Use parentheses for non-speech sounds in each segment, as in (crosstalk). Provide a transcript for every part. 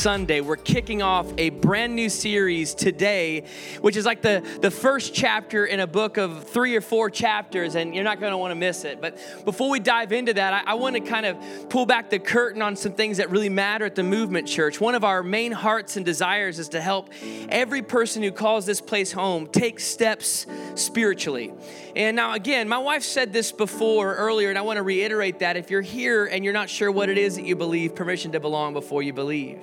Sunday. We're kicking off a brand new series today, which is like the, the first chapter in a book of three or four chapters, and you're not going to want to miss it. But before we dive into that, I, I want to kind of pull back the curtain on some things that really matter at the Movement Church. One of our main hearts and desires is to help every person who calls this place home take steps spiritually. And now, again, my wife said this before earlier, and I want to reiterate that. If you're here and you're not sure what it is that you believe, permission to belong before you believe.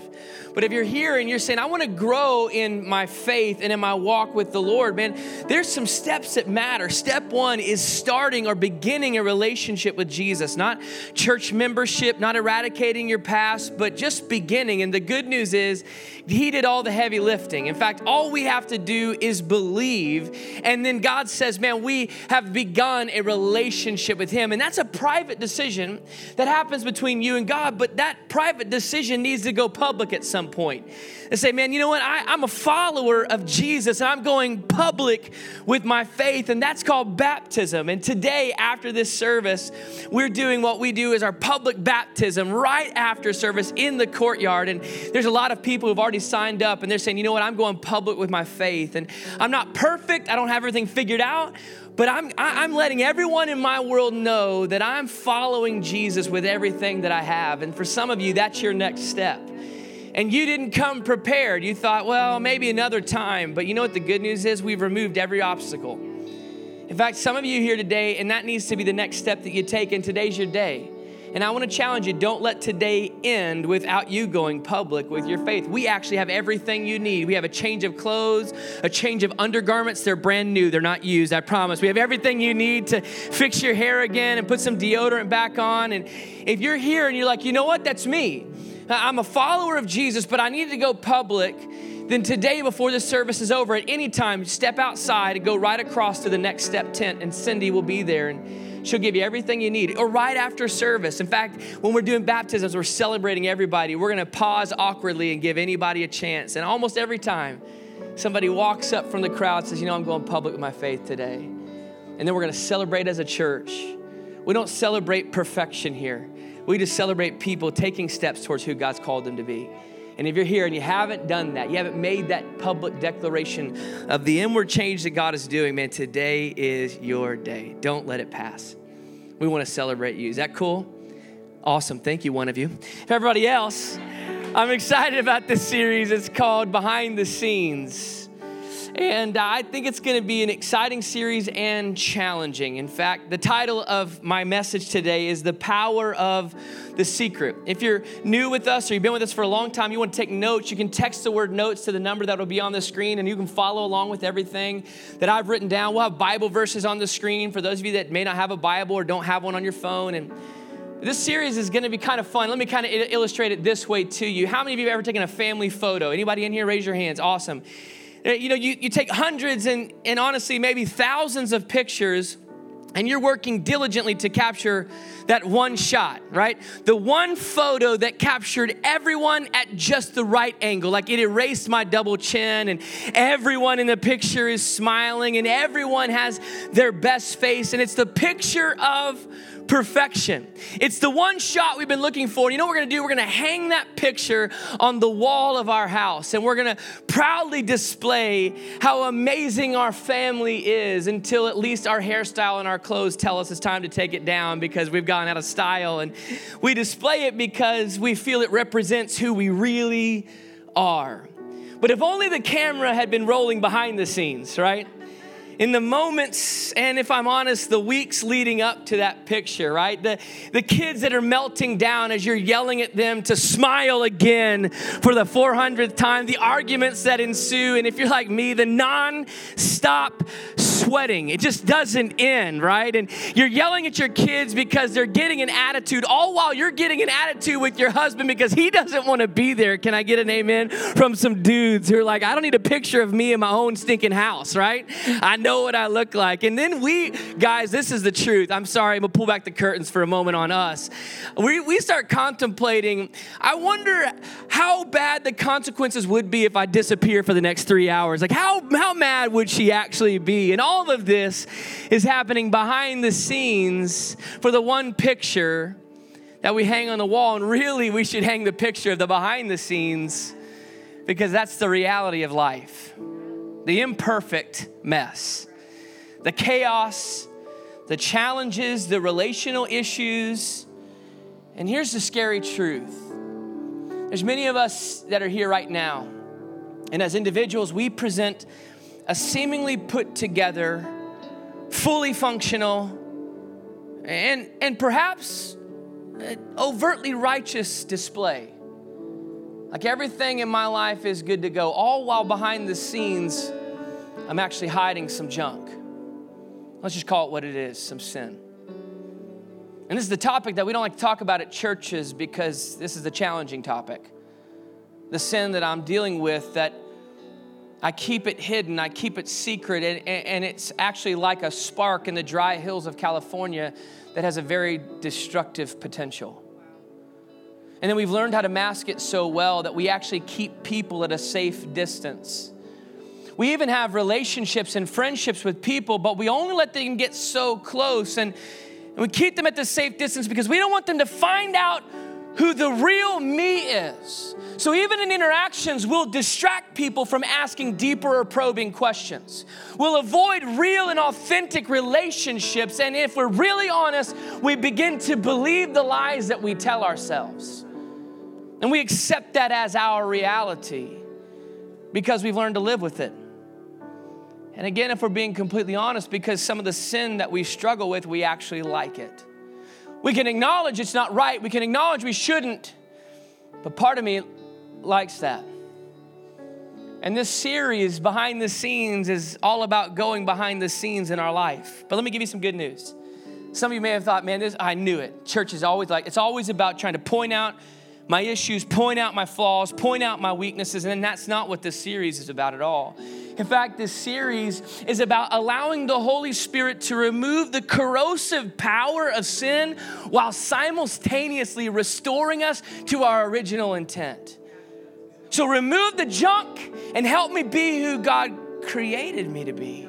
But if you're here and you're saying, I want to grow in my faith and in my walk with the Lord, man, there's some steps that matter. Step one is starting or beginning a relationship with Jesus, not church membership, not eradicating your past, but just beginning. And the good news is, He did all the heavy lifting. In fact, all we have to do is believe. And then God says, man, we have begun a relationship with Him. And that's a private decision that happens between you and God, but that private decision needs to go public at some point. And say, man, you know what? I, am a follower of Jesus and I'm going public with my faith, and that's called baptism. And today, after this service, we're doing what we do is our public baptism right after service in the courtyard. And there's a lot of people who've already signed up and they're saying, you know what? I'm going public with my faith. And I'm not perfect, I don't have everything figured out but I'm, I'm letting everyone in my world know that I'm following Jesus with everything that I have. And for some of you, that's your next step. And you didn't come prepared. You thought, well, maybe another time. But you know what the good news is? We've removed every obstacle. In fact, some of you here today, and that needs to be the next step that you take, and today's your day. And I want to challenge you don't let today end without you going public with your faith. We actually have everything you need. We have a change of clothes, a change of undergarments. They're brand new, they're not used, I promise. We have everything you need to fix your hair again and put some deodorant back on. And if you're here and you're like, you know what, that's me. Uh, I'm a follower of Jesus, but I need to go public then today before the service is over at any time step outside and go right across to the next step tent and cindy will be there and She'll give you everything you need. Or right after service. In fact, when we're doing baptisms, we're celebrating everybody. We're going to pause awkwardly and give anybody a chance. And almost every time, somebody walks up from the crowd says, You know, I'm going public with my faith today. And then we're going to celebrate as a church. We don't celebrate perfection here. We just celebrate people taking steps towards who God's called them to be. And if you're here and you haven't done that, you haven't made that public declaration of the inward change that God is doing, man, today is your day. Don't let it pass. We want to celebrate you. Is that cool? Awesome. Thank you, one of you. Everybody else, I'm excited about this series. It's called Behind the Scenes. And uh, I think it's going to be an exciting series and challenging. In fact, the title of my message today is The Power of the Secret. If you're new with us or you've been with us for a long time, you want to take notes, you can text the word notes to the number that will be on the screen and you can follow along with everything that I've written down. We'll have Bible verses on the screen for those of you that may not have a Bible or don't have one on your phone. And this series is going to be kind of fun. Let me kind of illustrate it this way to you. How many of you have ever taken a family photo? Anybody in here? Raise your hands. Awesome. Uh, you know, you, you take hundreds and, and honestly maybe thousands of pictures and you're working diligently to capture that one shot, right? The one photo that captured everyone at just the right angle. Like it erased my double chin, and everyone in the picture is smiling, and everyone has their best face, and it's the picture of perfection. It's the one shot we've been looking for. You know what we're gonna do? We're gonna hang that picture on the wall of our house and we're gonna proudly display how amazing our family is until at least our hairstyle and our clothes tell us it's time to take it down because we've gone out of style. And we display it because we feel it represents who we really are. But if only the camera had been rolling behind the scenes, right? In the moments, and if I'm honest, the weeks leading up to that picture, right? The, the kids that are melting down as you're yelling at them to smile again for the 400th time, the arguments that ensue, and if you're like me, the non stop sweating. It just doesn't end, right? And you're yelling at your kids because they're getting an attitude, all while you're getting an attitude with your husband because he doesn't want to be there. Can I get an amen from some dudes who are like, I don't need a picture of me in my own stinking house, right? I know what I look like. And then we, guys, this is the truth. I'm sorry, I'm gonna pull back the curtains for a moment on us. We, we start contemplating, I wonder how bad the consequences would be if I disappear for the next three hours. Like, how, how mad would she actually be? And all of this is happening behind the scenes for the one picture that we hang on the wall. And really, we should hang the picture of the behind the scenes because that's the reality of life the imperfect mess, the chaos, the challenges, the relational issues. And here's the scary truth there's many of us that are here right now, and as individuals, we present a seemingly put together, fully functional, and, and perhaps overtly righteous display. Like everything in my life is good to go, all while behind the scenes, I'm actually hiding some junk. Let's just call it what it is some sin. And this is the topic that we don't like to talk about at churches because this is a challenging topic. The sin that I'm dealing with that I keep it hidden, I keep it secret, and, and it's actually like a spark in the dry hills of California that has a very destructive potential. And then we've learned how to mask it so well that we actually keep people at a safe distance. We even have relationships and friendships with people, but we only let them get so close and, and we keep them at the safe distance because we don't want them to find out who the real me is. So, even in interactions, we'll distract people from asking deeper or probing questions. We'll avoid real and authentic relationships. And if we're really honest, we begin to believe the lies that we tell ourselves. And we accept that as our reality because we've learned to live with it. And again, if we're being completely honest, because some of the sin that we struggle with, we actually like it. We can acknowledge it's not right, we can acknowledge we shouldn't, but part of me likes that. And this series, Behind the Scenes, is all about going behind the scenes in our life. But let me give you some good news. Some of you may have thought, man, this, I knew it. Church is always like, it's always about trying to point out my issues, point out my flaws, point out my weaknesses, and that's not what this series is about at all. In fact, this series is about allowing the Holy Spirit to remove the corrosive power of sin while simultaneously restoring us to our original intent. So remove the junk and help me be who God created me to be.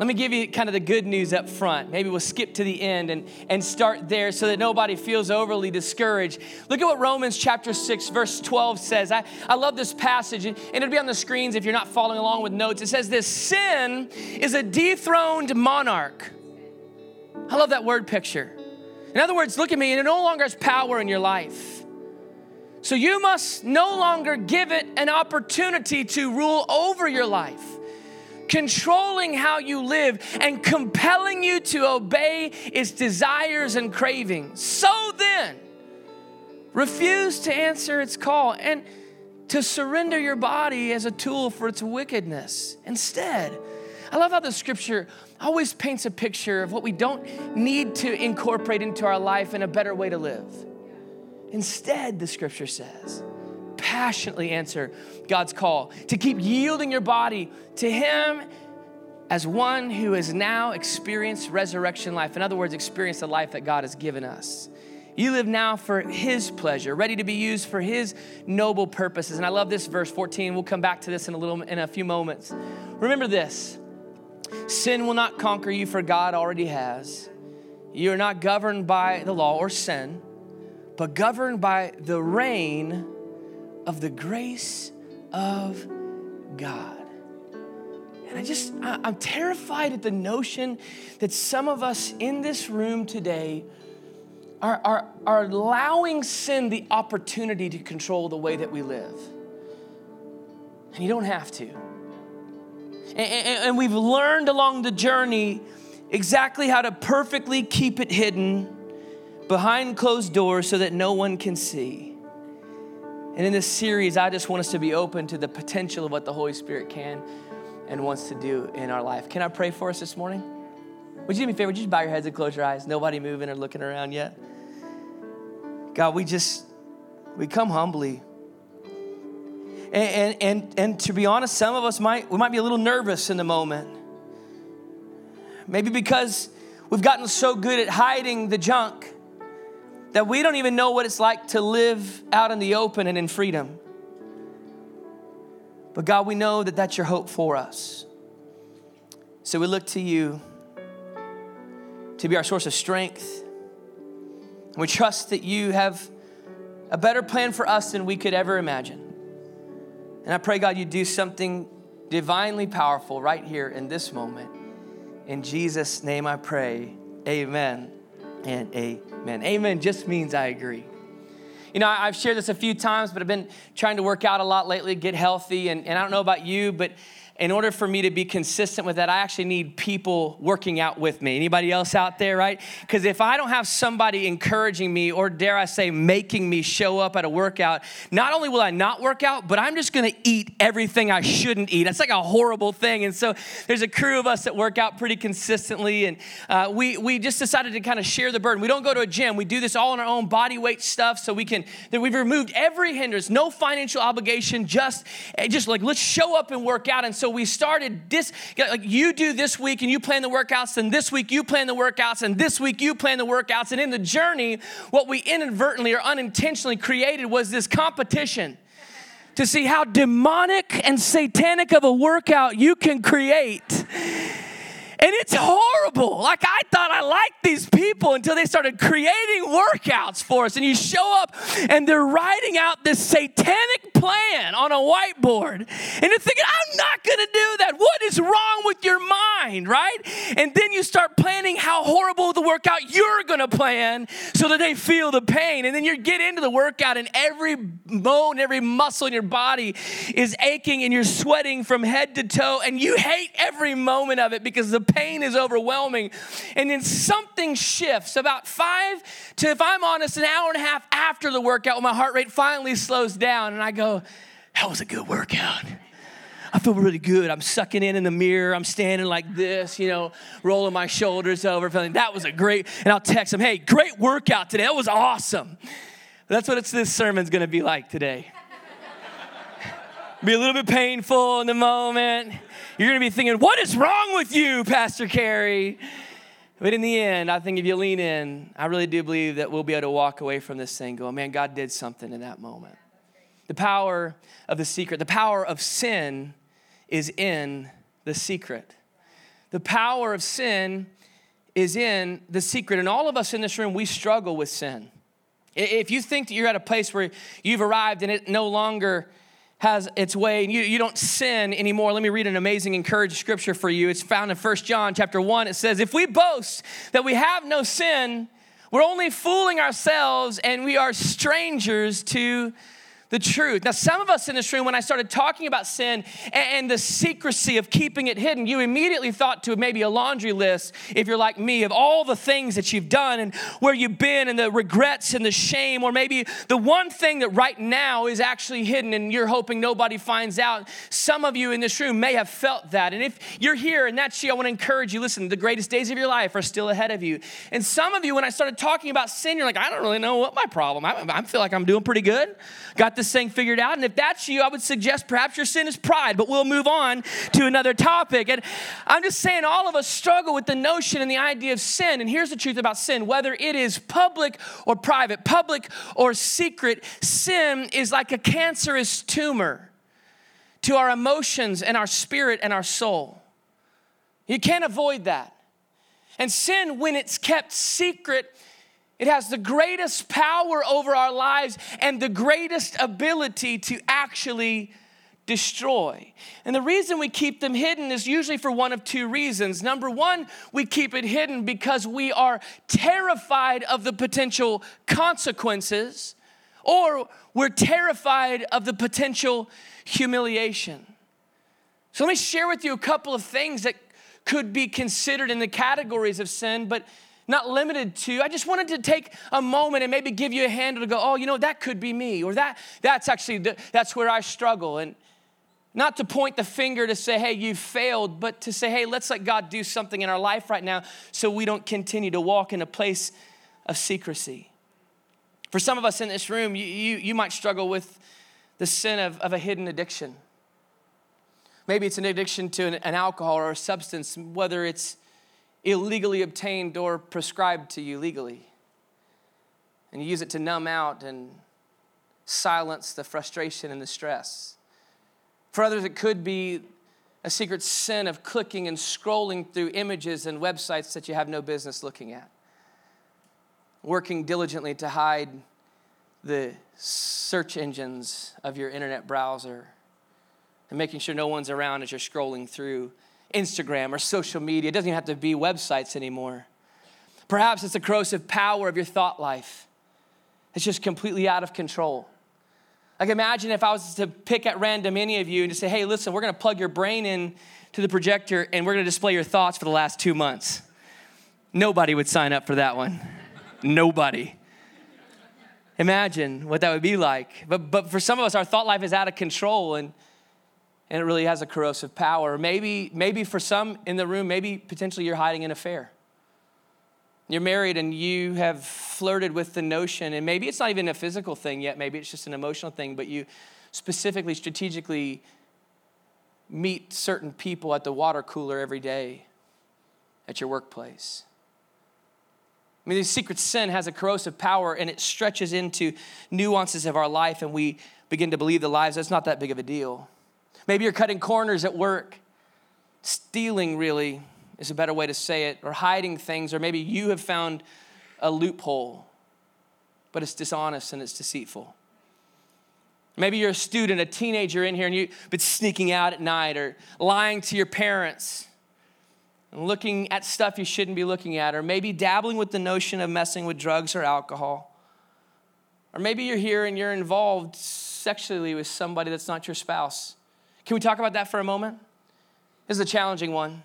Let me give you kind of the good news up front. Maybe we'll skip to the end and, and start there so that nobody feels overly discouraged. Look at what Romans chapter 6, verse 12 says. I, I love this passage, and it'll be on the screens if you're not following along with notes. It says, This sin is a dethroned monarch. I love that word picture. In other words, look at me, and it no longer has power in your life. So you must no longer give it an opportunity to rule over your life controlling how you live and compelling you to obey its desires and cravings. So then, refuse to answer its call and to surrender your body as a tool for its wickedness. Instead, I love how the scripture always paints a picture of what we don't need to incorporate into our life and a better way to live. Instead, the scripture says, passionately answer God's call, to keep yielding your body to Him as one who has now experienced resurrection life. In other words, experienced the life that God has given us. You live now for His pleasure, ready to be used for His noble purposes. And I love this verse 14. We'll come back to this in a little in a few moments. Remember this: sin will not conquer you, for God already has. You are not governed by the law or sin, but governed by the reign of the grace of God. And I just, I'm terrified at the notion that some of us in this room today are, are, are allowing sin the opportunity to control the way that we live. And you don't have to. And, and, and we've learned along the journey exactly how to perfectly keep it hidden behind closed doors so that no one can see. And in this series, I just want us to be open to the potential of what the Holy Spirit can and wants to do in our life. Can I pray for us this morning? Would you do me a favor? Would you just bow your heads and close your eyes? Nobody moving or looking around yet? God, we just, we come humbly. And, and, and, and to be honest, some of us might, we might be a little nervous in the moment. Maybe because we've gotten so good at hiding the junk that we don't even know what it's like to live out in the open and in freedom. But God, we know that that's your hope for us. So we look to you to be our source of strength. We trust that you have a better plan for us than we could ever imagine. And I pray, God, you do something divinely powerful right here in this moment. In Jesus' name I pray. Amen and amen. Amen Amen just means I agree. You know, I've shared this a few times, but I've been trying to work out a lot lately, get healthy. And, and I don't know about you, but in order for me to be consistent with that, I actually need people working out with me. Anybody else out there, right? Because if I don't have somebody encouraging me, or dare I say, making me show up at a workout, not only will I not work out, but I'm just gonna eat everything I shouldn't eat. That's like a horrible thing. And so there's a crew of us that work out pretty consistently, and uh, we, we just decided to kind of share the burden. We don't go to a gym, we do this all on our own body weight stuff so we can, that we've removed every hindrance, no financial obligation, just, just like let's show up and work out. And so we started this, like you do this week and you plan the workouts, and this week you plan the workouts, and this week you plan the workouts. And in the journey, what we inadvertently or unintentionally created was this competition to see how demonic and satanic of a workout you can create and it's horrible. Like I thought I liked these people until they started creating workouts for us. And you show up and they're writing out this satanic plan on a whiteboard. And you're thinking, I'm not going to do that. What is wrong with your mind, right? And then you start planning how horrible the workout you're going to plan so that they feel the pain. And then you get into the workout and every bone, every muscle in your body is aching and you're sweating from head to toe and you hate every moment of it because the pain is overwhelming. And then something shifts about five to, if I'm honest, an hour and a half after the workout when my heart rate finally slows down. And I go, that was a good workout. I feel really good. I'm sucking in in the mirror. I'm standing like this, you know, rolling my shoulders over, feeling that was a great. And I'll text them, hey, great workout today. That was awesome. That's what it's, this sermon's to be like today. (laughs) be a little bit painful in the moment. You're going to be thinking, what is wrong with you, Pastor Carey? But in the end, I think if you lean in, I really do believe that we'll be able to walk away from this thing going, man, God did something in that moment. The power of the secret, the power of sin is in the secret. The power of sin is in the secret. And all of us in this room, we struggle with sin. If you think that you're at a place where you've arrived and it no longer has its way and you, you don't sin anymore. Let me read an amazing encouraged scripture for you. It's found in First john chapter 1 it says if we boast that we have no sin we're only fooling ourselves and we are strangers to the truth. Now, some of us in this room, when I started talking about sin and the secrecy of keeping it hidden, you immediately thought to maybe a laundry list, if you're like me, of all the things that you've done and where you've been and the regrets and the shame, or maybe the one thing that right now is actually hidden and you're hoping nobody finds out. Some of you in this room may have felt that. And if you're here and that's you, I want to encourage you listen, the greatest days of your life are still ahead of you. And some of you, when I started talking about sin, you're like, I don't really know what my problem. I, I feel like I'm doing pretty good. Got this thing figured out. And if that's you, I would suggest perhaps your sin is pride, but we'll move on to another topic. And I'm just saying, all of us struggle with the notion and the idea of sin. And here's the truth about sin whether it is public or private, public or secret, sin is like a cancerous tumor to our emotions and our spirit and our soul. You can't avoid that. And sin, when it's kept secret, it has the greatest power over our lives and the greatest ability to actually destroy. And the reason we keep them hidden is usually for one of two reasons. Number one, we keep it hidden because we are terrified of the potential consequences, or we're terrified of the potential humiliation. So let me share with you a couple of things that could be considered in the categories of sin, but not limited to. I just wanted to take a moment and maybe give you a handle to go, oh, you know, that could be me, or that that's actually the, that's where I struggle. And Not to point the finger to say, hey, you failed, but to say, hey, let's let God do something in our life right now so we don't continue to walk in a place of secrecy. For some of us in this room, you, you, you might struggle with the sin of, of a hidden addiction. Maybe it's an addiction to an, an alcohol or a substance, whether it's illegally obtained or prescribed to you legally. And you use it to numb out and silence the frustration and the stress. For others, it could be a secret sin of clicking and scrolling through images and websites that you have no business looking at. Working diligently to hide the search engines of your internet browser and making sure no one's around as you're scrolling through Instagram or social media. It doesn't even have to be websites anymore. Perhaps it's the corrosive power of your thought life. It's just completely out of control. Like imagine if I was to pick at random any of you and to say, hey, listen, we're gonna plug your brain in to the projector and we're gonna display your thoughts for the last two months. Nobody would sign up for that one. Nobody. Imagine what that would be like. But, but for some of us, our thought life is out of control and, and it really has a corrosive power. Maybe, maybe for some in the room, maybe potentially you're hiding an affair. You're married and you have flirted with the notion, and maybe it's not even a physical thing yet, maybe it's just an emotional thing, but you specifically, strategically meet certain people at the water cooler every day at your workplace. I mean, the secret sin has a corrosive power and it stretches into nuances of our life, and we begin to believe the lies that's not that big of a deal. Maybe you're cutting corners at work, stealing really is a better way to say it, or hiding things, or maybe you have found a loophole, but it's dishonest and it's deceitful. Maybe you're a student, a teenager in here, and you've been sneaking out at night or lying to your parents and looking at stuff you shouldn't be looking at, or maybe dabbling with the notion of messing with drugs or alcohol. Or maybe you're here and you're involved sexually with somebody that's not your spouse. Can we talk about that for a moment? This is a challenging one.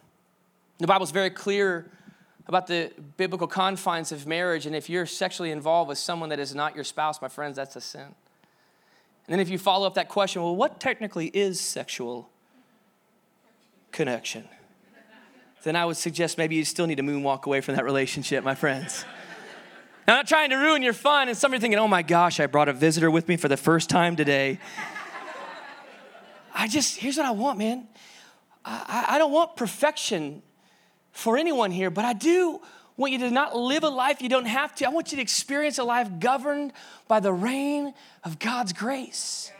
The Bible's very clear about the biblical confines of marriage, and if you're sexually involved with someone that is not your spouse, my friends, that's a sin. And then if you follow up that question, well, what technically is sexual connection? Then I would suggest maybe you still need to moonwalk away from that relationship, my friends. now, I'm not trying to ruin your fun, and some of you thinking, oh my gosh, I brought a visitor with me for the first time today. I just, here's what I want, man. I, I don't want perfection for anyone here, but I do want you to not live a life you don't have to. I want you to experience a life governed by the reign of God's grace.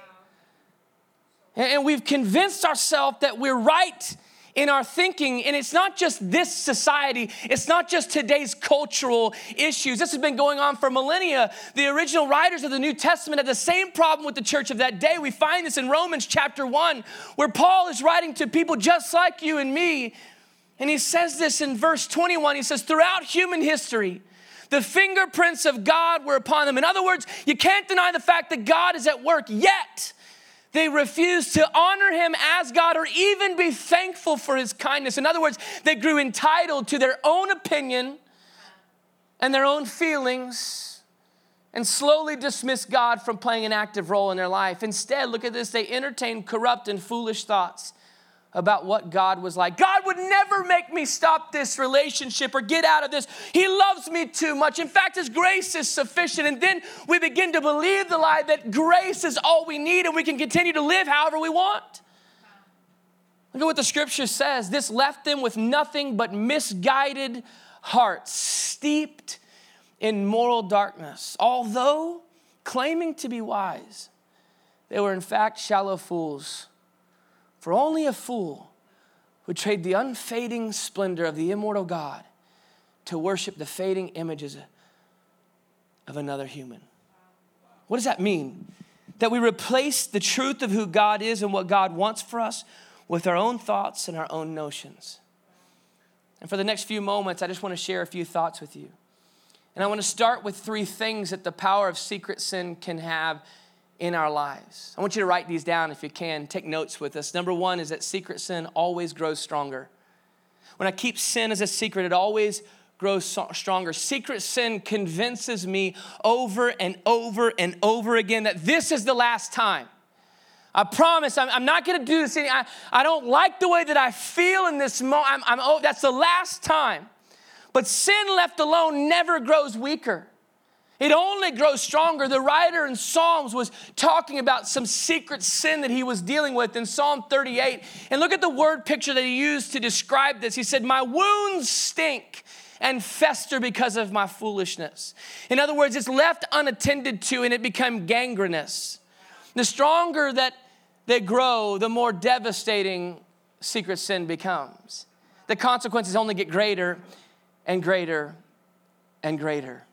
And we've convinced ourselves that we're right in our thinking. And it's not just this society, it's not just today's cultural issues. This has been going on for millennia. The original writers of the New Testament had the same problem with the church of that day. We find this in Romans chapter 1, where Paul is writing to people just like you and me and he says this in verse 21. He says, Throughout human history, the fingerprints of God were upon them. In other words, you can't deny the fact that God is at work, yet they refused to honor him as God or even be thankful for his kindness. In other words, they grew entitled to their own opinion and their own feelings and slowly dismissed God from playing an active role in their life. Instead, look at this, they entertained corrupt and foolish thoughts about what God was like. God would never make me stop this relationship or get out of this. He loves me too much. In fact, His grace is sufficient. And then we begin to believe the lie that grace is all we need and we can continue to live however we want. Look at what the scripture says. This left them with nothing but misguided hearts, steeped in moral darkness. Although claiming to be wise, they were in fact shallow fools for only a fool would trade the unfading splendor of the immortal God to worship the fading images of another human. What does that mean? That we replace the truth of who God is and what God wants for us with our own thoughts and our own notions. And for the next few moments, I just want to share a few thoughts with you. And I want to start with three things that the power of secret sin can have in our lives. I want you to write these down if you can. Take notes with us. Number one is that secret sin always grows stronger. When I keep sin as a secret, it always grows stronger. Secret sin convinces me over and over and over again that this is the last time I promise I'm, I'm not going to do this. Any, I, I don't like the way that I feel in this moment. I'm, I'm, oh, that's the last time. But sin left alone never grows weaker. It only grows stronger. The writer in Psalms was talking about some secret sin that he was dealing with in Psalm 38. And look at the word picture that he used to describe this. He said, My wounds stink and fester because of my foolishness. In other words, it's left unattended to and it become gangrenous. The stronger that they grow, the more devastating secret sin becomes. The consequences only get greater and greater and greater.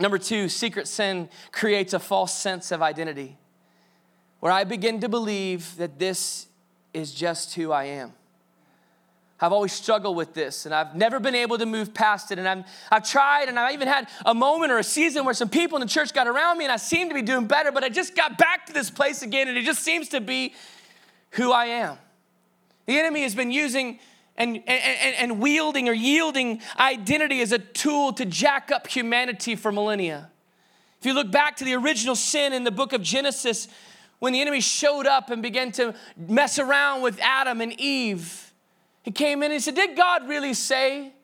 Number two, secret sin creates a false sense of identity where I begin to believe that this is just who I am. I've always struggled with this and I've never been able to move past it. And I've, I've tried and I even had a moment or a season where some people in the church got around me and I seemed to be doing better, but I just got back to this place again and it just seems to be who I am. The enemy has been using and, and, and wielding or yielding identity as a tool to jack up humanity for millennia. If you look back to the original sin in the book of Genesis, when the enemy showed up and began to mess around with Adam and Eve, he came in and he said, Did God really say?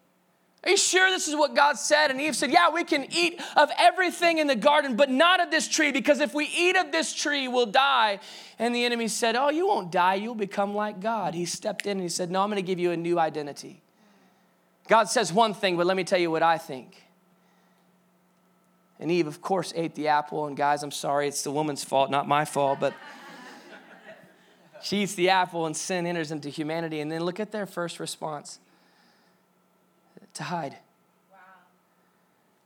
Are you sure this is what God said? And Eve said, Yeah, we can eat of everything in the garden, but not of this tree, because if we eat of this tree, we'll die. And the enemy said, Oh, you won't die, you'll become like God. He stepped in and he said, No, I'm going to give you a new identity. God says one thing, but let me tell you what I think. And Eve, of course, ate the apple. And guys, I'm sorry, it's the woman's fault, not my fault, but. (laughs) She eats the apple and sin enters into humanity. And then look at their first response to hide, wow.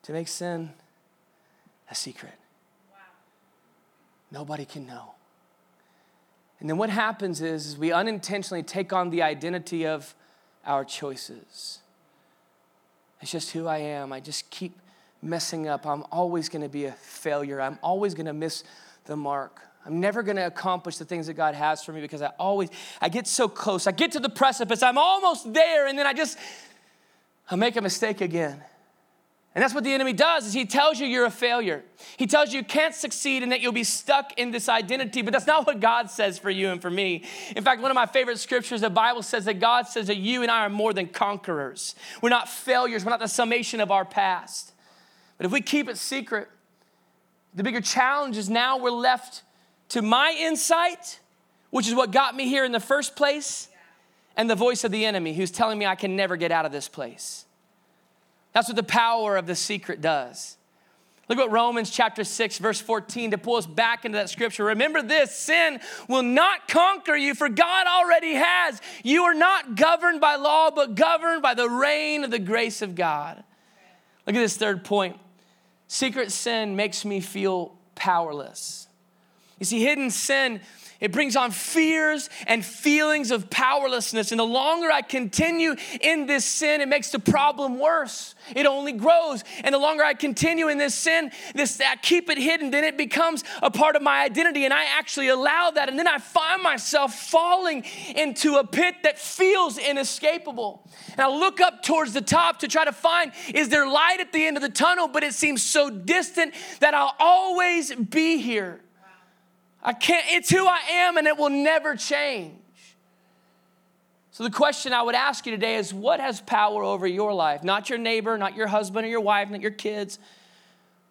to make sin a secret. Wow. Nobody can know. And then what happens is, is we unintentionally take on the identity of our choices. It's just who I am. I just keep messing up. I'm always going to be a failure. I'm always going to miss the mark. I'm never going to accomplish the things that God has for me because I always I get so close. I get to the precipice. I'm almost there and then I just I make a mistake again. And that's what the enemy does is he tells you you're a failure. He tells you you can't succeed and that you'll be stuck in this identity, but that's not what God says for you and for me. In fact, one of my favorite scriptures, the Bible says that God says that you and I are more than conquerors. We're not failures, we're not the summation of our past. But if we keep it secret, the bigger challenge is now we're left to my insight, which is what got me here in the first place, and the voice of the enemy who's telling me I can never get out of this place. That's what the power of the secret does. Look at what Romans chapter 6, verse 14, to pull us back into that scripture. Remember this sin will not conquer you, for God already has. You are not governed by law, but governed by the reign of the grace of God. Look at this third point. Secret sin makes me feel powerless. You see, hidden sin, it brings on fears and feelings of powerlessness. And the longer I continue in this sin, it makes the problem worse. It only grows. And the longer I continue in this sin, this I keep it hidden, then it becomes a part of my identity. And I actually allow that. And then I find myself falling into a pit that feels inescapable. And I look up towards the top to try to find is there light at the end of the tunnel, but it seems so distant that I'll always be here. I can't, it's who I am and it will never change. So, the question I would ask you today is what has power over your life? Not your neighbor, not your husband or your wife, not your kids.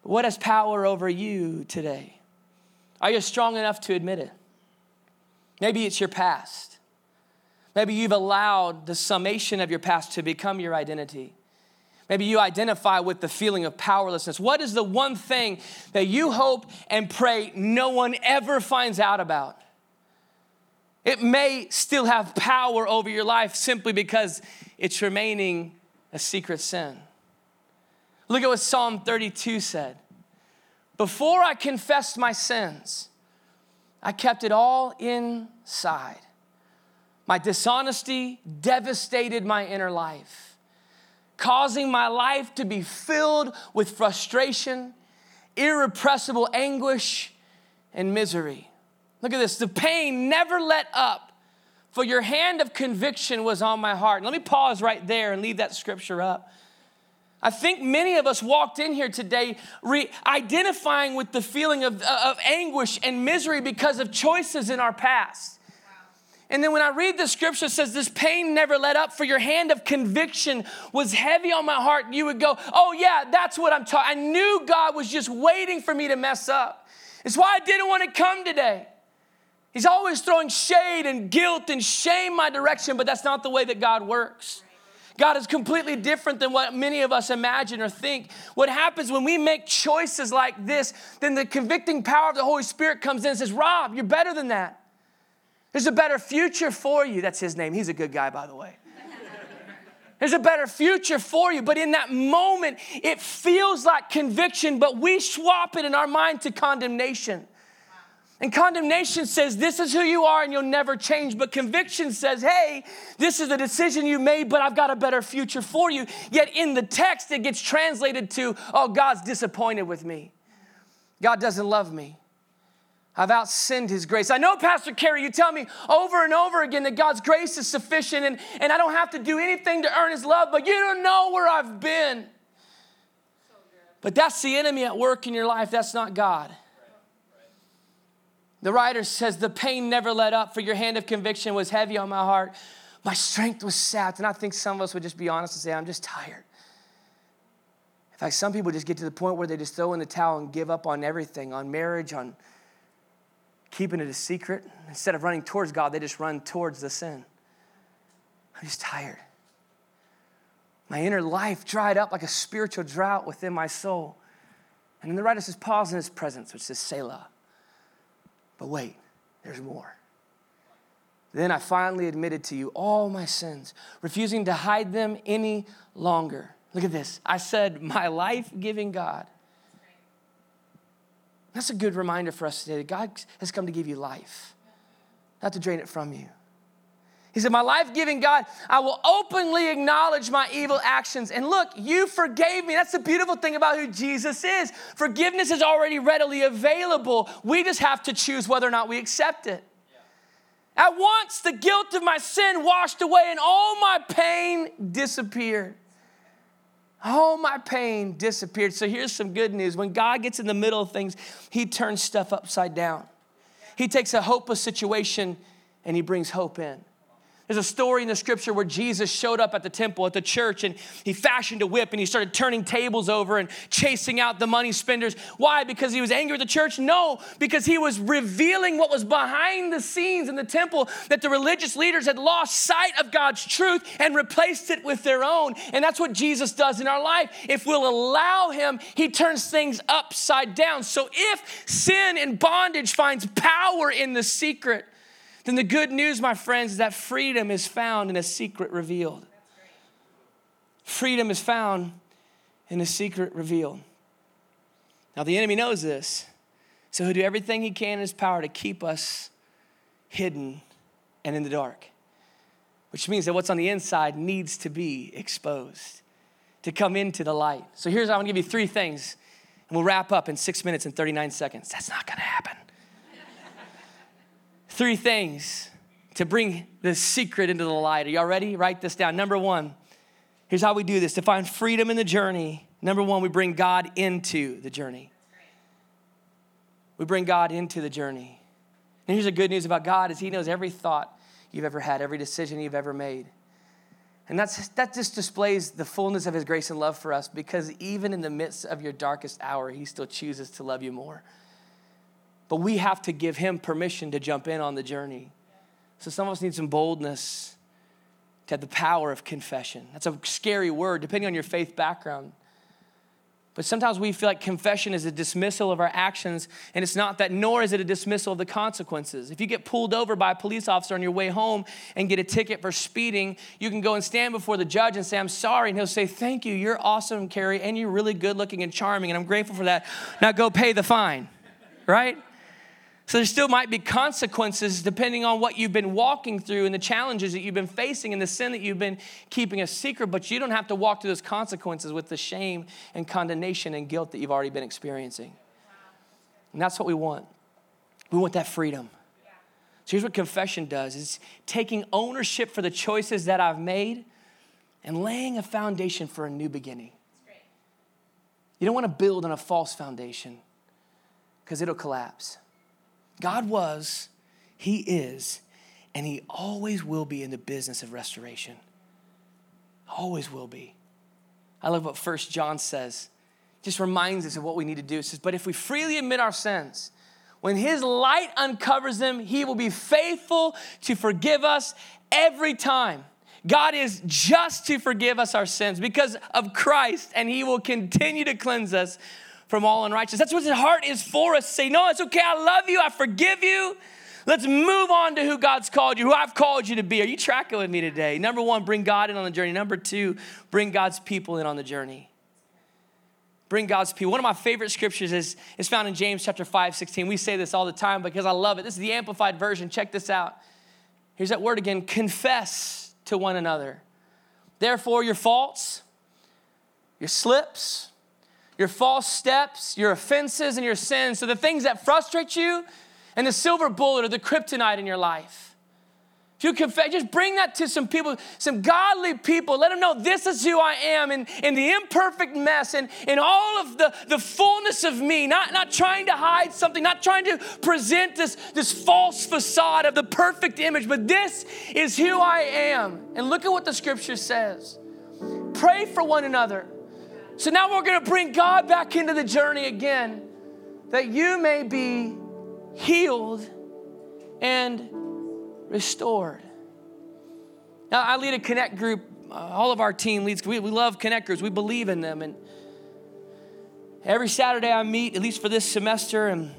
But what has power over you today? Are you strong enough to admit it? Maybe it's your past. Maybe you've allowed the summation of your past to become your identity. Maybe you identify with the feeling of powerlessness. What is the one thing that you hope and pray no one ever finds out about? It may still have power over your life simply because it's remaining a secret sin. Look at what Psalm 32 said. Before I confessed my sins, I kept it all inside. My dishonesty devastated my inner life causing my life to be filled with frustration, irrepressible anguish, and misery. Look at this the pain never let up, for your hand of conviction was on my heart. Let me pause right there and leave that scripture up. I think many of us walked in here today re- identifying with the feeling of, of anguish and misery because of choices in our past. And then when I read the scripture, it says, This pain never let up, for your hand of conviction was heavy on my heart. And you would go, Oh, yeah, that's what I'm talking. I knew God was just waiting for me to mess up. It's why I didn't want to come today. He's always throwing shade and guilt and shame my direction, but that's not the way that God works. God is completely different than what many of us imagine or think. What happens when we make choices like this, then the convicting power of the Holy Spirit comes in and says, Rob, you're better than that. There's a better future for you. That's his name. He's a good guy, by the way. There's a better future for you. But in that moment, it feels like conviction, but we swap it in our mind to condemnation. And condemnation says, This is who you are and you'll never change. But conviction says, Hey, this is the decision you made, but I've got a better future for you. Yet in the text, it gets translated to, Oh, God's disappointed with me. God doesn't love me. I've outsinned his grace. I know, Pastor Carey, you tell me over and over again that God's grace is sufficient and, and I don't have to do anything to earn his love, but you don't know where I've been. But that's the enemy at work in your life. That's not God. The writer says, The pain never let up, for your hand of conviction was heavy on my heart. My strength was sapped. And I think some of us would just be honest and say, I'm just tired. In fact, some people just get to the point where they just throw in the towel and give up on everything on marriage, on keeping it a secret. Instead of running towards God, they just run towards the sin. I'm just tired. My inner life dried up like a spiritual drought within my soul. And then the writer says, pause in his presence, which says Selah. But wait, there's more. Then I finally admitted to you all my sins, refusing to hide them any longer. Look at this. I said, My life giving God that's a good reminder for us today that God has come to give you life, not to drain it from you. He said, My life giving God, I will openly acknowledge my evil actions. And look, you forgave me. That's the beautiful thing about who Jesus is. Forgiveness is already readily available. We just have to choose whether or not we accept it. At once, the guilt of my sin washed away and all my pain disappeared. All my pain disappeared. So here's some good news. When God gets in the middle of things, He turns stuff upside down. He takes a hopeless situation and He brings hope in. There's a story in the scripture where Jesus showed up at the temple, at the church, and he fashioned a whip and he started turning tables over and chasing out the money spenders. Why? Because he was angry at the church? No, because he was revealing what was behind the scenes in the temple that the religious leaders had lost sight of God's truth and replaced it with their own. And that's what Jesus does in our life. If we'll allow him, he turns things upside down. So if sin and bondage finds power in the secret, then the good news, my friends, is that freedom is found in a secret revealed. Freedom is found in a secret revealed. Now, the enemy knows this, so he'll do everything he can in his power to keep us hidden and in the dark, which means that what's on the inside needs to be exposed to come into the light. So, here's I'm gonna give you three things, and we'll wrap up in six minutes and 39 seconds. That's not gonna happen three things to bring the secret into the light. Are y'all ready? Write this down. Number one, here's how we do this to find freedom in the journey. Number one, we bring God into the journey. We bring God into the journey. And here's the good news about God is he knows every thought you've ever had, every decision you've ever made. And that's, that just displays the fullness of his grace and love for us because even in the midst of your darkest hour, he still chooses to love you more but we have to give him permission to jump in on the journey. So some of us need some boldness to have the power of confession. That's a scary word, depending on your faith background. But sometimes we feel like confession is a dismissal of our actions, and it's not that, nor is it a dismissal of the consequences. If you get pulled over by a police officer on your way home and get a ticket for speeding, you can go and stand before the judge and say, I'm sorry. And he'll say, Thank you, you're awesome, Carey, and you're really good looking and charming, and I'm grateful for that. Now go pay the fine, right? So there still might be consequences depending on what you've been walking through and the challenges that you've been facing and the sin that you've been keeping a secret, but you don't have to walk through those consequences with the shame and condemnation and guilt that you've already been experiencing. And that's what we want. We want that freedom. So here's what confession does is taking ownership for the choices that I've made and laying a foundation for a new beginning. You don't want to build on a false foundation because it'll collapse. God was, He is, and He always will be in the business of restoration. Always will be. I love what First John says. Just reminds us of what we need to do. It says, But if we freely admit our sins, when His light uncovers them, He will be faithful to forgive us every time. God is just to forgive us our sins because of Christ, and He will continue to cleanse us from all unrighteousness. That's what His heart is for us. Say, No, it's okay. I love you. I forgive you. Let's move on to who God's called you, who I've called you to be. Are you tracking with me today? Number one, bring God in on the journey. Number two, bring God's people in on the journey. Bring God's people. One of my favorite scriptures is, is found in James chapter 5, 16. We say this all the time because I love it. This is the amplified version. Check this out. Here's that word again confess to one another. Therefore, your faults, your slips, your false steps, your offenses, and your sins, so the things that frustrate you, and the silver bullet or the kryptonite in your life. If you confess, just bring that to some people, some godly people. Let them know this is who I am in, in the imperfect mess and in all of the, the fullness of me, not, not trying to hide something, not trying to present this, this false facade of the perfect image, but this is who I am. And look at what the scripture says. Pray for one another. So now we're going to bring God back into the journey again, that you may be healed and restored. Now, I lead a connect group. Uh, all of our team leads. We, we love connect groups. We believe in them. And every Saturday I meet, at least for this semester, and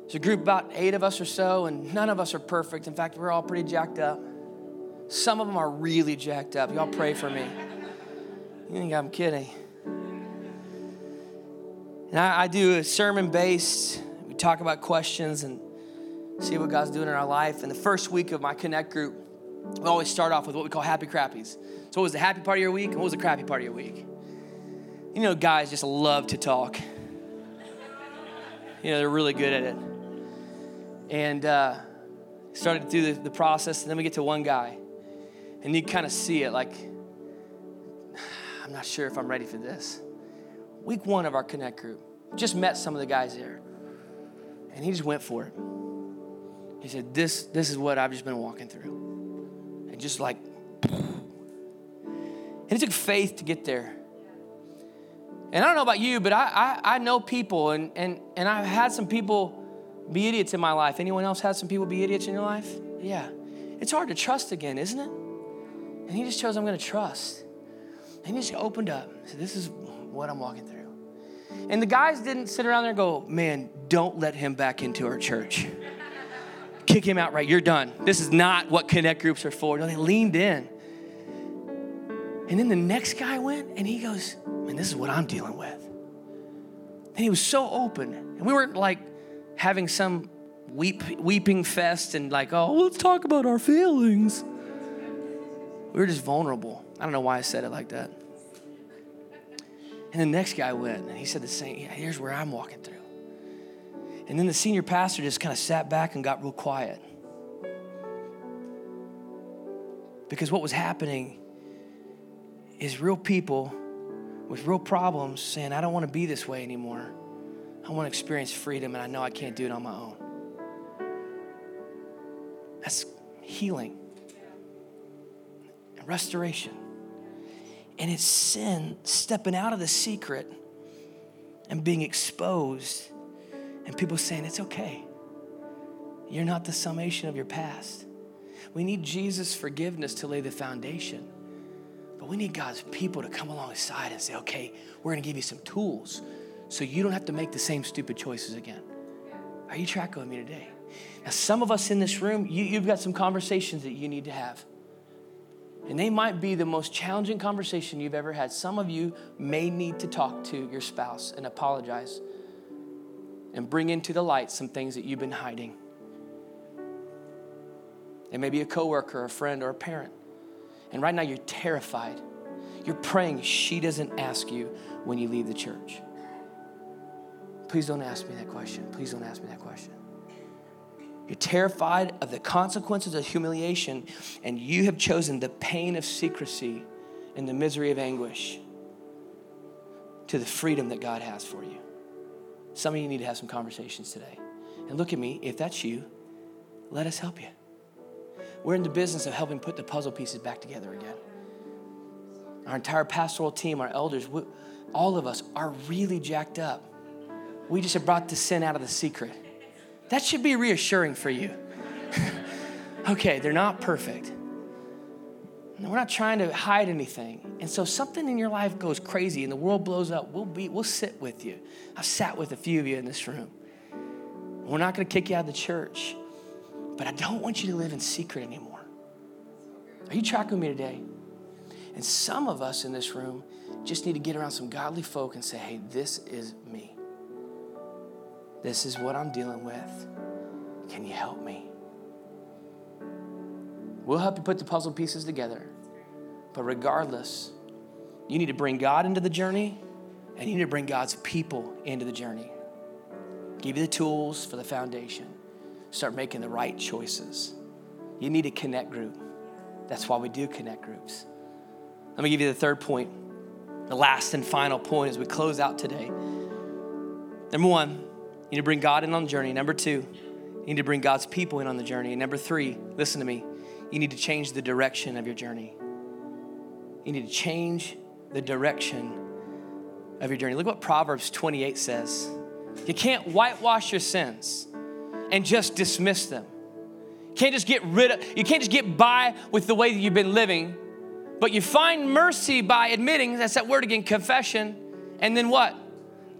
there's a group about eight of us or so, and none of us are perfect. In fact, we're all pretty jacked up. Some of them are really jacked up. Y'all pray for me. You think I'm kidding? And I, I do a sermon based we talk about questions and see what God's doing in our life. And the first week of my Connect group, we always start off with what we call happy crappies. So, what was the happy part of your week and what was the crappy part of your week? You know, guys just love to talk. You know, they're really good at it. And uh, started through the, the process, and then we get to one guy, and you kind of see it like, I'm not sure if I'm ready for this. Week one of our Connect group, just met some of the guys there. And he just went for it. He said, This, this is what I've just been walking through. And just like, and it took faith to get there. And I don't know about you, but I, I, I know people, and, and, and I've had some people be idiots in my life. Anyone else had some people be idiots in your life? Yeah. It's hard to trust again, isn't it? And he just chose, I'm going to trust. And he just opened up. This is what I'm walking through. And the guys didn't sit around there and go, man, don't let him back into our church. Kick him out right. You're done. This is not what connect groups are for. No, they leaned in. And then the next guy went and he goes, man, this is what I'm dealing with. And he was so open. And we weren't like having some weep, weeping fest and like, oh, let's talk about our feelings. We were just vulnerable. I don't know why I said it like that. And the next guy went and he said the same. Yeah, here's where I'm walking through. And then the senior pastor just kind of sat back and got real quiet. Because what was happening is real people with real problems saying, I don't want to be this way anymore. I want to experience freedom, and I know I can't do it on my own. That's healing and restoration. And it's sin stepping out of the secret and being exposed, and people saying, It's okay. You're not the summation of your past. We need Jesus' forgiveness to lay the foundation. But we need God's people to come alongside and say, okay, we're gonna give you some tools so you don't have to make the same stupid choices again. Are you tracking with me today? Now, some of us in this room, you, you've got some conversations that you need to have. And they might be the most challenging conversation you've ever had. Some of you may need to talk to your spouse and apologize and bring into the light some things that you've been hiding. It may be a coworker, a friend, or a parent. And right now you're terrified. You're praying she doesn't ask you when you leave the church. Please don't ask me that question. Please don't ask me that question. You're terrified of the consequences of humiliation, and you have chosen the pain of secrecy and the misery of anguish. to the freedom that God has for you. Some of you need to have some conversations today. And look at me, if that's you, let us help you. We're in the business of helping put the puzzle pieces back together again. Our entire pastoral team, our elders, we, all of us are really jacked up. We just have brought the sin out of the secret. That should be reassuring for you. (laughs) okay, they're not perfect. We're not trying to hide anything. And so something in your life goes crazy and the world blows up, we'll be we'll sit with you. I've sat with a few of you in this room. We're not going to kick you out of the church. But I don't want you to live in secret anymore. Are you tracking me today? And some of us in this room just need to get around some godly folk and say, hey, this is me. This is what I'm dealing with. Can you help me? We'll help you put the puzzle pieces together. But regardless, you need to bring God into the journey and you need to bring God's people into the journey. Give you the tools for the foundation. Start making the right choices. You need a connect group. That's why we do connect groups. Let me give you the third point, the last and final point as we close out today. Number one, you need to bring God in on the journey. Number two, you need to bring God's people in on the journey. And number three, listen to me, you need to change the direction of your journey. You need to change the direction of your journey. Look what Proverbs 28 says. You can't whitewash your sins and just dismiss them. You can't just get rid of, you can't just get by with the way that you've been living, but you find mercy by admitting, that's that word again, confession, and then what?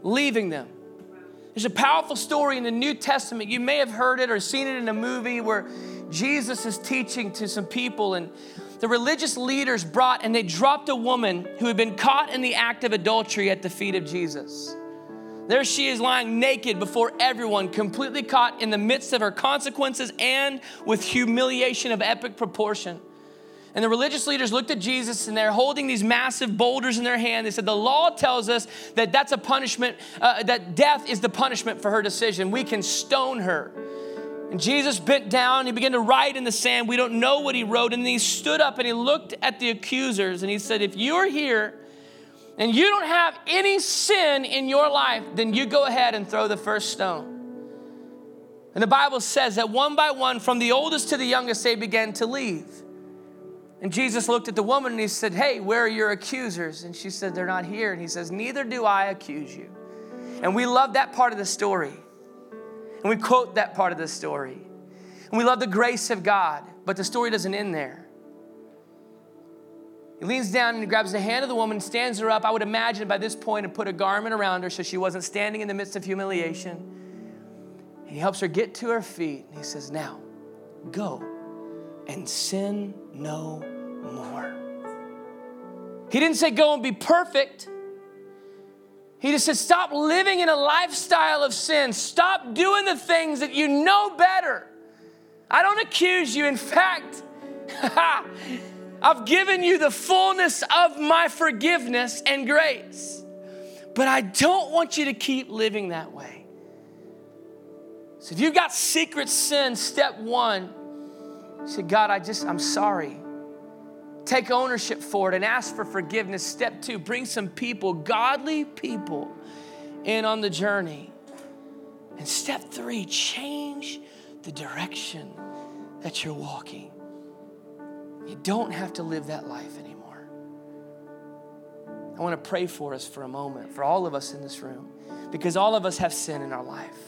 Leaving them. There's a powerful story in the New Testament. You may have heard it or seen it in a movie where Jesus is teaching to some people, and the religious leaders brought and they dropped a woman who had been caught in the act of adultery at the feet of Jesus. There she is lying naked before everyone, completely caught in the midst of her consequences and with humiliation of epic proportion. And the religious leaders looked at Jesus and they're holding these massive boulders in their hand. They said, The law tells us that that's a punishment, uh, that death is the punishment for her decision. We can stone her. And Jesus bent down, he began to write in the sand. We don't know what he wrote. And he stood up and he looked at the accusers and he said, If you're here and you don't have any sin in your life, then you go ahead and throw the first stone. And the Bible says that one by one, from the oldest to the youngest, they began to leave. And Jesus looked at the woman and he said, Hey, where are your accusers? And she said, They're not here. And he says, Neither do I accuse you. And we love that part of the story. And we quote that part of the story. And we love the grace of God, but the story doesn't end there. He leans down and he grabs the hand of the woman, stands her up. I would imagine by this point, and put a garment around her so she wasn't standing in the midst of humiliation. And he helps her get to her feet. And he says, Now, go and sin no more. He didn't say, Go and be perfect. He just said, Stop living in a lifestyle of sin. Stop doing the things that you know better. I don't accuse you. In fact, (laughs) I've given you the fullness of my forgiveness and grace. But I don't want you to keep living that way. So if you've got secret sin, step one, say, God, I just, I'm sorry. Take ownership for it and ask for forgiveness. Step two, bring some people, godly people, in on the journey. And step three, change the direction that you're walking. You don't have to live that life anymore. I want to pray for us for a moment, for all of us in this room, because all of us have sin in our life.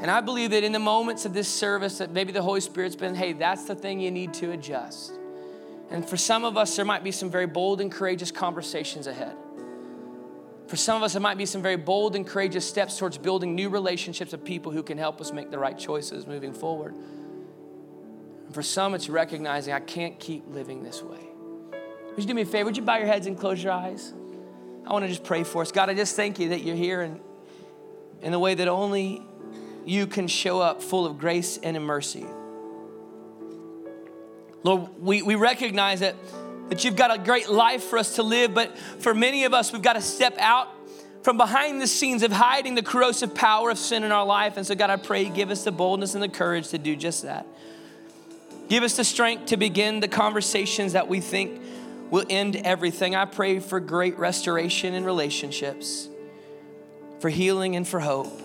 And I believe that in the moments of this service, that maybe the Holy Spirit's been, hey, that's the thing you need to adjust. And for some of us, there might be some very bold and courageous conversations ahead. For some of us, it might be some very bold and courageous steps towards building new relationships of people who can help us make the right choices moving forward. And for some, it's recognizing I can't keep living this way. Would you do me a favor? Would you bow your heads and close your eyes? I want to just pray for us. God, I just thank you that you're here and in the way that only you can show up full of grace and in mercy. Lord, we, we recognize that, that you've got a great life for us to live, but for many of us, we've got to step out from behind the scenes of hiding the corrosive power of sin in our life. And so, God, I pray, give us the boldness and the courage to do just that. Give us the strength to begin the conversations that we think will end everything. I pray for great restoration in relationships, for healing and for hope.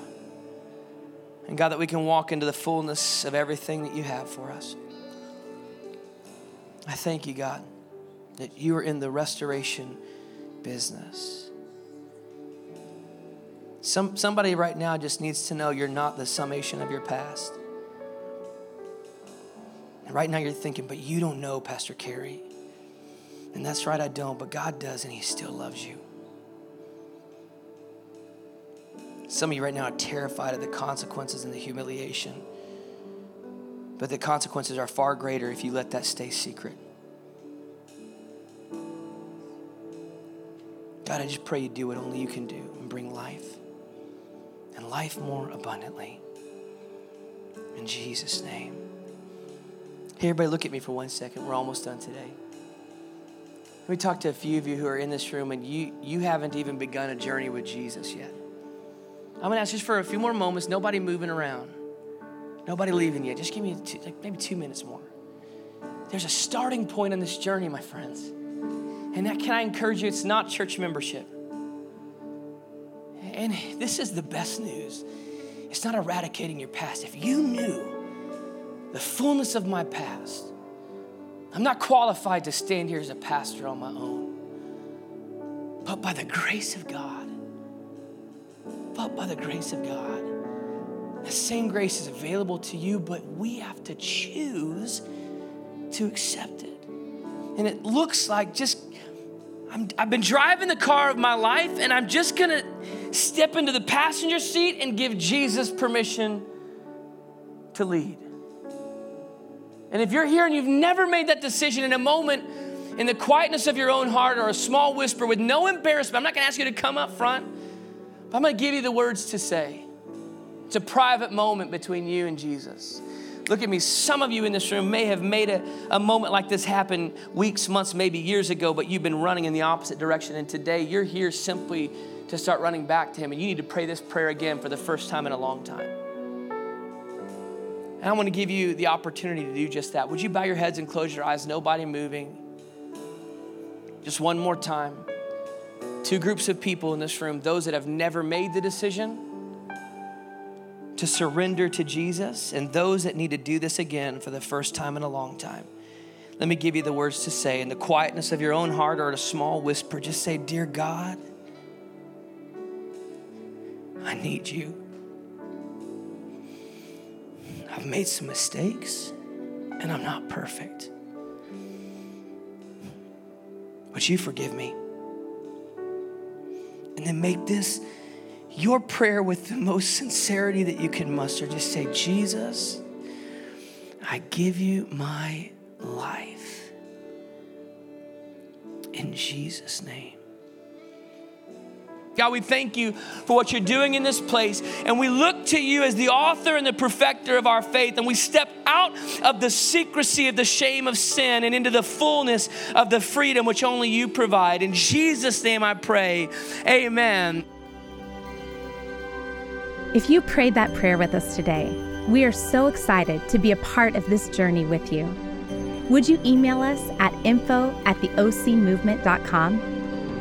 And God, that we can walk into the fullness of everything that you have for us. I thank you, God, that you are in the restoration business. Some, somebody right now just needs to know you're not the summation of your past. And right now you're thinking, but you don't know Pastor Carey. And that's right, I don't, but God does, and He still loves you. Some of you right now are terrified of the consequences and the humiliation. But the consequences are far greater if you let that stay secret. God, I just pray you do what only you can do and bring life and life more abundantly. In Jesus' name. Hey, everybody, look at me for one second. We're almost done today. Let me talk to a few of you who are in this room and you, you haven't even begun a journey with Jesus yet. I'm gonna ask just for a few more moments, nobody moving around, nobody leaving yet. Just give me two, like maybe two minutes more. There's a starting point on this journey, my friends. And that, can I encourage you? It's not church membership. And this is the best news. It's not eradicating your past. If you knew the fullness of my past, I'm not qualified to stand here as a pastor on my own. But by the grace of God, but by the grace of God, the same grace is available to you, but we have to choose to accept it. And it looks like just, i have been driving the car of my life, and I'm just gonna step into the passenger seat and give Jesus permission to lead. And if you're here and you've never made that decision in a moment, in the quietness of your own heart or a small whisper with no embarrassment, I'm not gonna ask you to come up front, but I'm gonna give you the words to say. It's a private moment between you and Jesus. Look at me. Some of you in this room may have made a, a moment like this happen weeks, months, maybe years ago, but you've been running in the opposite direction. And today you're here simply to start running back to Him. And you need to pray this prayer again for the first time in a long time. And I want to give you the opportunity to do just that. Would you bow your heads and close your eyes? Nobody moving. Just one more time. Two groups of people in this room those that have never made the decision to surrender to Jesus, and those that need to do this again for the first time in a long time. Let me give you the words to say in the quietness of your own heart or a small whisper. Just say, Dear God, I need you. I've made some mistakes and I'm not perfect. Would you forgive me? And then make this your prayer with the most sincerity that you can muster. Just say, Jesus, I give you my life. In Jesus' name. God, we thank you for what you're doing in this place. And we look to you as the author and the perfecter of our faith. And we step out of the secrecy of the shame of sin and into the fullness of the freedom which only you provide. In Jesus' name I pray. Amen. If you prayed that prayer with us today, we are so excited to be a part of this journey with you. Would you email us at info at theocmovement.com?